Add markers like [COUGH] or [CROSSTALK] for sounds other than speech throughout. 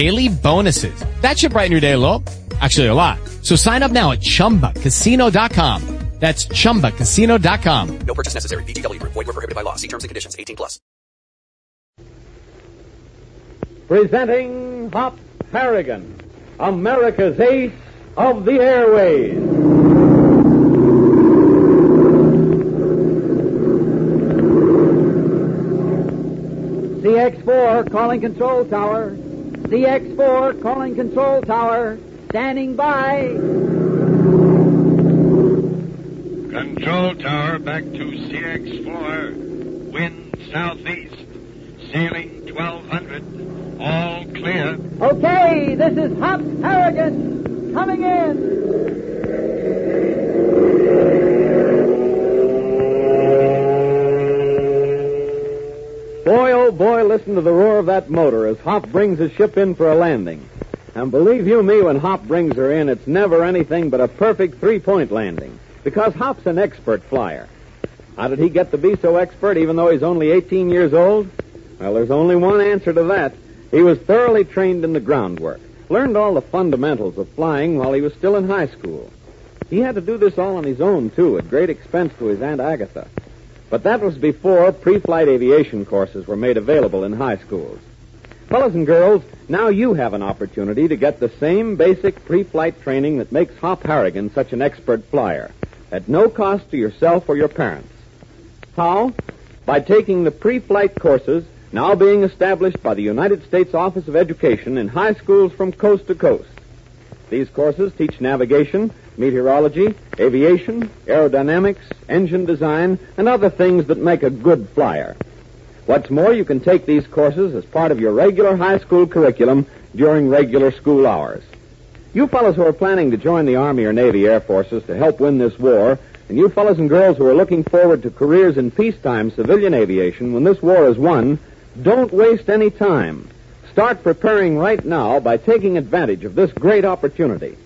daily bonuses. That should brighten your day a little. Actually, a lot. So sign up now at ChumbaCasino.com. That's ChumbaCasino.com. No purchase necessary. VGW Group. Void were prohibited by law. See terms and conditions. 18 plus. Presenting Hop Harrigan, America's ace of the airways. CX4 calling control tower. CX4 calling control tower. Standing by. Control tower back to CX4. Wind southeast. Sailing 1200. All clear. Okay, this is Hop Harrigan coming in. Boy, oh boy, listen to the roar of that motor as Hop brings his ship in for a landing. And believe you me, when Hop brings her in, it's never anything but a perfect three-point landing. Because Hop's an expert flyer. How did he get to be so expert even though he's only 18 years old? Well, there's only one answer to that. He was thoroughly trained in the groundwork. Learned all the fundamentals of flying while he was still in high school. He had to do this all on his own, too, at great expense to his Aunt Agatha. But that was before pre-flight aviation courses were made available in high schools. Fellows and girls, now you have an opportunity to get the same basic pre-flight training that makes Hop Harrigan such an expert flyer, at no cost to yourself or your parents. How? By taking the pre-flight courses now being established by the United States Office of Education in high schools from coast to coast. These courses teach navigation, meteorology, aviation, aerodynamics, engine design, and other things that make a good flyer. What's more, you can take these courses as part of your regular high school curriculum during regular school hours. You fellows who are planning to join the Army or Navy Air Forces to help win this war, and you fellows and girls who are looking forward to careers in peacetime civilian aviation when this war is won, don't waste any time. Start preparing right now by taking advantage of this great opportunity.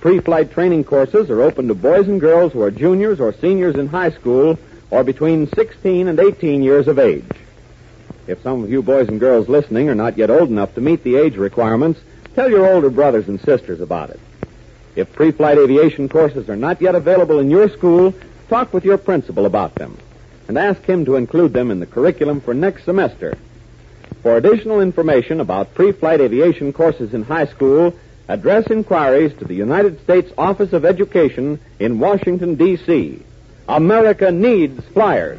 Pre-flight training courses are open to boys and girls who are juniors or seniors in high school or between 16 and 18 years of age. If some of you boys and girls listening are not yet old enough to meet the age requirements, tell your older brothers and sisters about it. If pre-flight aviation courses are not yet available in your school, talk with your principal about them and ask him to include them in the curriculum for next semester. For additional information about pre-flight aviation courses in high school, address inquiries to the United States Office of Education in Washington, D.C. America needs flyers.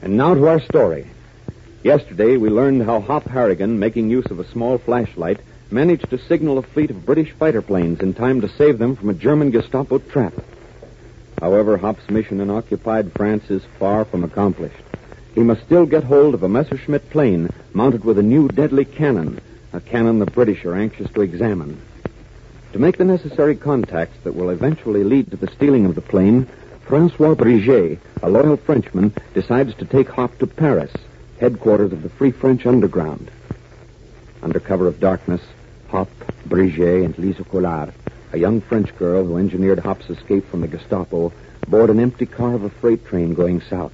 And now to our story. Yesterday, we learned how Hop Harrigan, making use of a small flashlight, managed to signal a fleet of British fighter planes in time to save them from a German Gestapo trap. However, Hop's mission in occupied France is far from accomplished. He must still get hold of a Messerschmitt plane mounted with a new deadly cannon, a cannon the British are anxious to examine. To make the necessary contacts that will eventually lead to the stealing of the plane, Francois Briget, a loyal Frenchman, decides to take Hop to Paris, headquarters of the Free French Underground. Under cover of darkness, Hop, Briget, and Lisa Collard, a young French girl who engineered Hop's escape from the Gestapo, board an empty car of a freight train going south.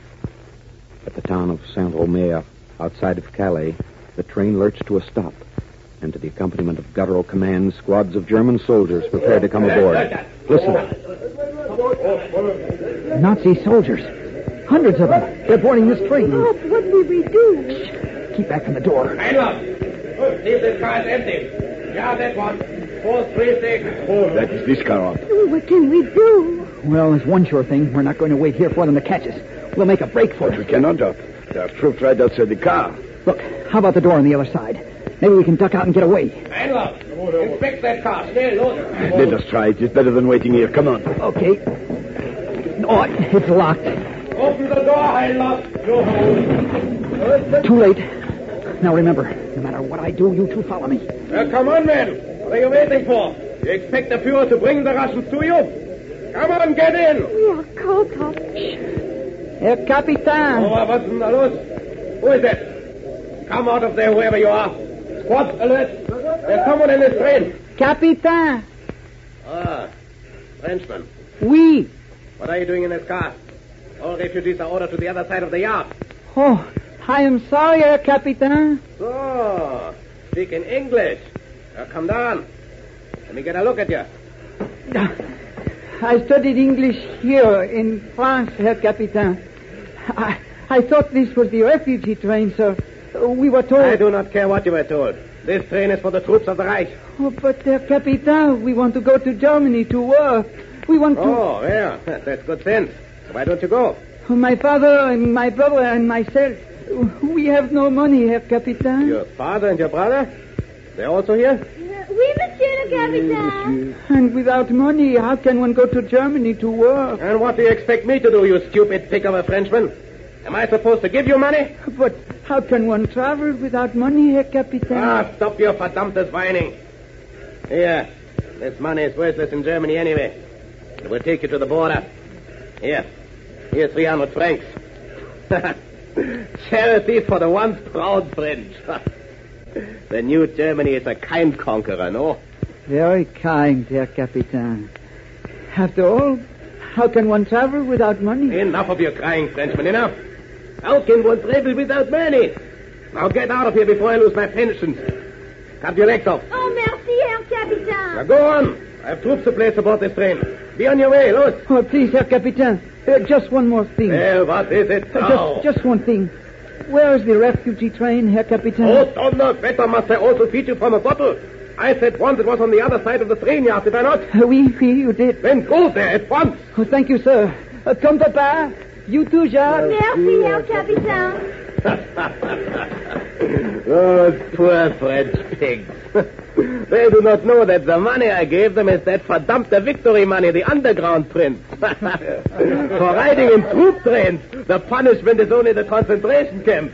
At the town of Saint-Omer, outside of Calais, the train lurched to a stop, and to the accompaniment of guttural commands, squads of German soldiers prepared to come aboard. Listen. Nazi soldiers. Hundreds of them. They're boarding this train. Hop, what will we do? Keep back from the door. Hand up. See if this car's empty. Yeah, that one. Four, three, six. That is this car up. Oh, what can we do? Well, there's one sure thing. We're not going to wait here for them to catch us. We'll make a break for it. We cannot up. There are troops right outside the car. Look, how about the door on the other side? Maybe we can duck out and get away. Einlauf. Inspect that car. Schnell, los. Let us try it. It's better than waiting here. Come on. Okay. Oh, it's locked. Open the door, Einlauf. Too late. Now remember, no matter what I do, you two follow me. Well, come on, men. What are you waiting for? You expect the Führer to bring the Russians to you? Come on, get in. We are caught up. Herr Capitan. Oh, was ist denn da los? Who is it? Come out of there, wherever you are. Squad, alert. There's someone in this train. Capitan. Ah, Frenchman. Oui. What are you doing in this car? All refugees are ordered to the other side of the yard. Oh, I am sorry, Herr Capitan. So, speak in English. Now come down. Let me get a look at you. I studied English here in France, Herr Capitan. I, I thought this was the refugee train, sir. We were told. I do not care what you were told. This train is for the troops of the Reich. Oh, but Herr Capitan, we want to go to Germany to work. We want to. Oh, yeah. That's good sense. Why don't you go? My father and my brother and myself. We have no money, Herr Capitan. Your father and your brother? They're also here? Oui, monsieur le capitaine. And without money, how can one go to Germany to work? And what do you expect me to do, you stupid pig of a Frenchman? Am I supposed to give you money? But how can one travel without money, Herr Capitan? Ah, stop your verdammtes whining. Here, this money is worthless in Germany anyway. It will take you to the border. Here, here's 300 francs. [LAUGHS] Charity for the once proud French. [LAUGHS] the new Germany is a kind conqueror, no? Very kind, Herr Capitan. After all, how can one travel without money? Enough of your crying, Frenchman, enough. How can one travel without money? Now get out of here before I lose my pension. Cut your legs off. Oh, merci, Herr Now go on. I have troops to place aboard this train. Be on your way, Louis. Oh, please, Herr Capitan. Uh, just one more thing. Well, what is it Uh, just, just one thing. Where is the refugee train, Herr Capitan? Oh, Donnerwetter must I also feed you from a bottle. I said once it was on the other side of the train yard, did I not? Uh, [LAUGHS] oui, oui, you did. Then go there at once. Oh, thank you, sir. Uh, come, Papa. You too, Jacques. Merci, Herr Capitaine. [LAUGHS] Oh, poor French pigs. [LAUGHS] they do not know that the money I gave them is that verdammte victory money, the underground print. [LAUGHS] for riding in troop trains, the punishment is only the concentration camp.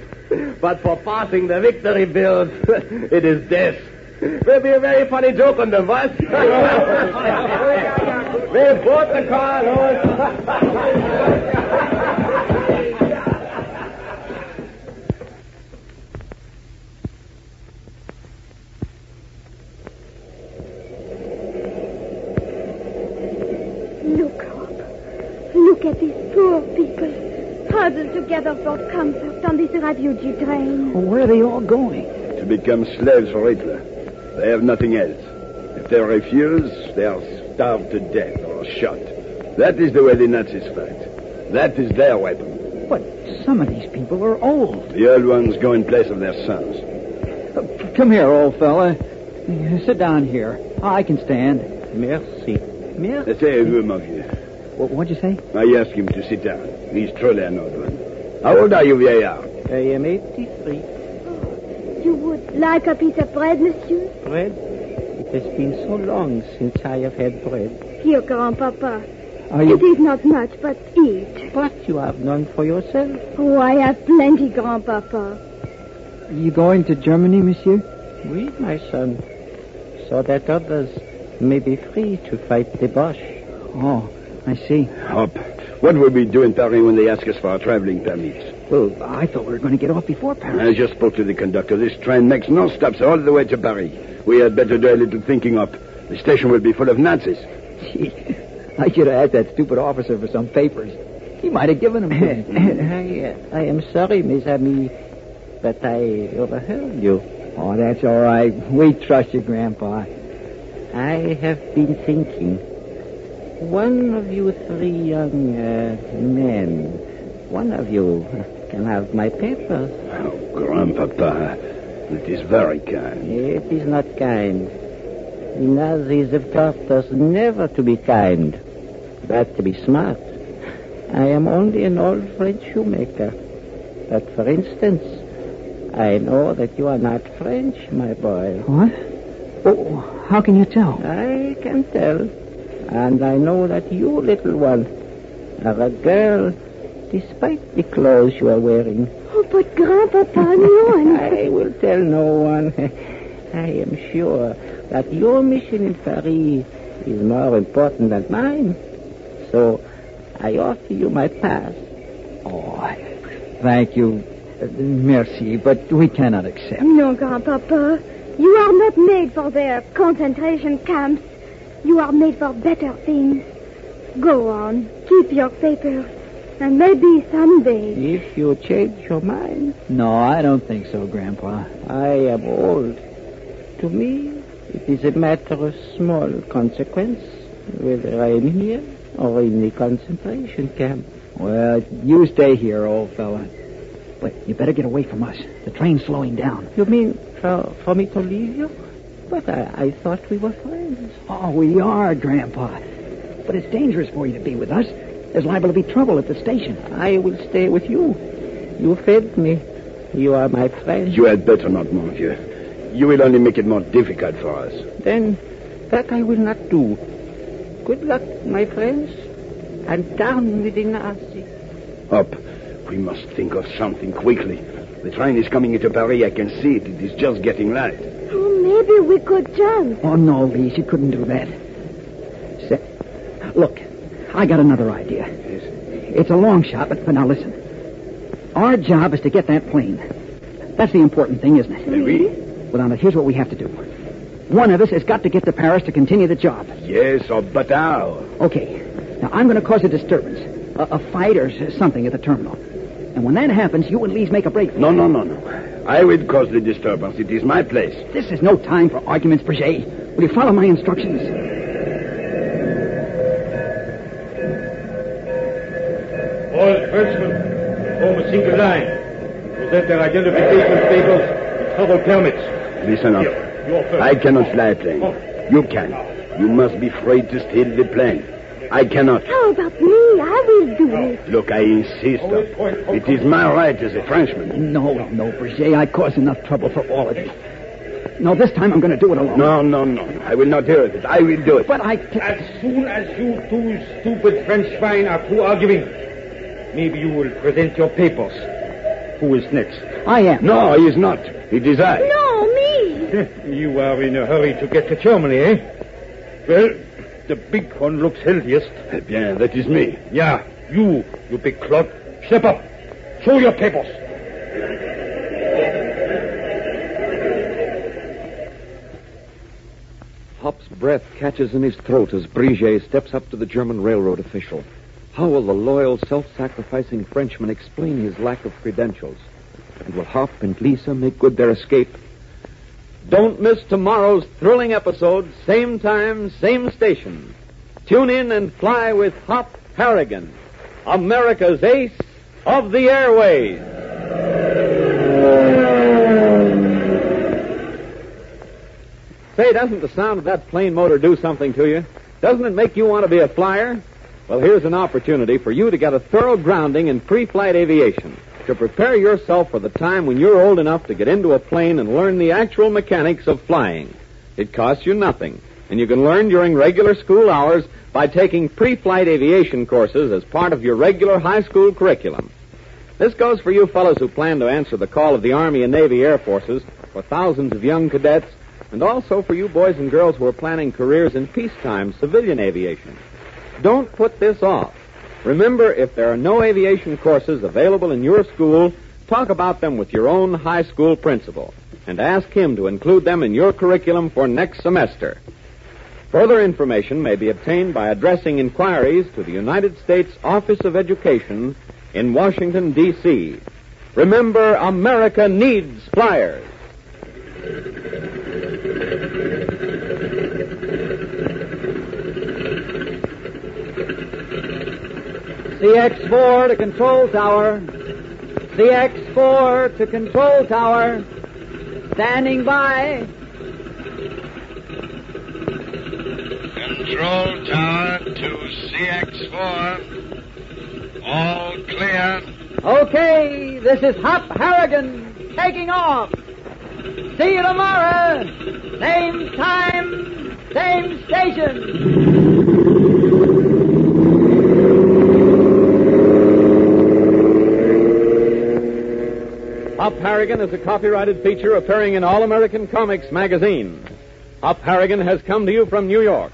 But for passing the victory bills, [LAUGHS] it is death. Will be a very funny joke on them, what? [LAUGHS] they bought the car, Look up. Look at these poor people huddled together for comfort on this refugee train. Where are they all going? To become slaves for Hitler. They have nothing else. If they refuse, they are starved to death or shot. That is the way the Nazis fight. That is their weapon. But some of these people are old. The old ones go in place of their sons. Uh, come here, old fella. Sit down here. I can stand. Merci. Merci. Asseyez-vous, mon vieux. What, what'd you say? I ask him to sit down. He's truly an old one. How old are you, vieillard? I am 83. You would like a piece of bread, monsieur? Bread? It has been so long since I have had bread. Here, grandpapa. Are It you... is not much, but eat. But you have none for yourself. Oh, I have plenty, grandpapa. You going to Germany, monsieur? Oui, my son. So that others may be free to fight the Boche. Oh, I see. Hop. What will we do in Paris when they ask us for our traveling permits? Well, I thought we were going to get off before Paris. I just spoke to the conductor. This train makes no stops all the way to Paris. We had better do a little thinking up. The station will be full of Nazis. Gee, I should have asked that stupid officer for some papers. He might have given them. [LAUGHS] I, uh, I am sorry, mes amis, but I overheard you. oh, that's all right. We trust you, Grandpa. I have been thinking. One of you three young uh, men, one of you can have my papers. Oh, Grandpapa, it is very kind. It is not kind. The Nazis have taught us never to be kind, but to be smart. I am only an old French shoemaker. But for instance, I know that you are not French, my boy. What? Oh, how can you tell? I can tell. And I know that you, little one, are a girl, despite the clothes you are wearing. Oh, but Grandpapa, no one. [LAUGHS] I will tell no one. [LAUGHS] I am sure that your mission in Paris is more important than mine. So I offer you my pass. Oh, I, thank you. Uh, merci, but we cannot accept. No, Grandpapa. You are not made for their concentration camps. You are made for better things. Go on. Keep your papers. And maybe someday. If you change your mind, No, I don't think so, Grandpa. I am old. To me, it is a matter of small consequence whether I am here or in the concentration camp. Well, you stay here, old fella. But you better get away from us. The train's slowing down. You mean for, for me to leave you? But I, I thought we were friends. Oh, we are, Grandpa. But it's dangerous for you to be with us. There's liable to be trouble at the station. I will stay with you. You fed me. You are my friend. You had better not, mon vieux. You will only make it more difficult for us. Then that I will not do. Good luck, my friends. And down with the Nazis. Up. We must think of something quickly. The train is coming into Paris. I can see it. It is just getting light. Oh, maybe we could jump. Oh, no, Lise, you couldn't do that. Say, look, I got another idea. Yes? It's a long shot, but, but now listen. Our job is to get that plane. That's the important thing, isn't it? Oui. Well, now, here's what we have to do. One of us has got to get to Paris to continue the job. Yes, or but how? Okay. Now, I'm going to cause a disturbance. A, a fight or something at the terminal. And when that happens, you and Lise make a break for No, it. no, no, no. I will cause the disturbance. It is my place. This is no time for arguments, Brigitte. Will you follow my instructions? All Frenchmen form a single line. Present their identification papers and travel permits. Listen up. Here. I cannot fly a plane. Oh. You can. You must be free to steal the plane. I cannot. How about me? I will do it. Look, I insist. It is my right as a Frenchman. No, no, Brigitte. I caused enough trouble for all of you. No, this time I'm going to do it alone. No, no, no. I will not hear of it. I will do it. But I. As soon as you two stupid French swine are through arguing, maybe you will present your papers. Who is next? I am. No, he is not. It is I. No, me. [LAUGHS] you are in a hurry to get to Germany, eh? Well, the big one looks healthiest. Eh bien, that is me. Yeah, you, you big clod. Step up. Show your papers. Hop's breath catches in his throat as Brigitte steps up to the German railroad official. How will the loyal, self-sacrificing Frenchman explain his lack of credentials? And will Hop and Lisa make good their escape? Don't miss tomorrow's thrilling episode, same time, same station. Tune in and fly with Hop Harrigan, America's ace of the airways. Say, doesn't the sound of that plane motor do something to you? Doesn't it make you want to be a flyer? Well, here's an opportunity for you to get a thorough grounding in pre-flight aviation, to prepare yourself for the time when you're old enough to get into a plane and learn the actual mechanics of flying. It costs you nothing, and you can learn during regular school hours by taking pre-flight aviation courses as part of your regular high school curriculum. This goes for you fellows who plan to answer the call of the Army and Navy Air Forces, for thousands of young cadets, and also for you boys and girls who are planning careers in peacetime civilian aviation. Don't put this off. Remember, if there are no aviation courses available in your school, talk about them with your own high school principal and ask him to include them in your curriculum for next semester. Further information may be obtained by addressing inquiries to the United States Office of Education in Washington, D.C. Remember, America needs flyers. CX4 to control tower. CX4 to control tower. Standing by. Control tower to CX4. All clear. Okay, this is Hop Harrigan taking off. See you tomorrow. Same time, same station. Hop Harrigan is a copyrighted feature appearing in All American Comics magazine. Hop Harrigan has come to you from New York.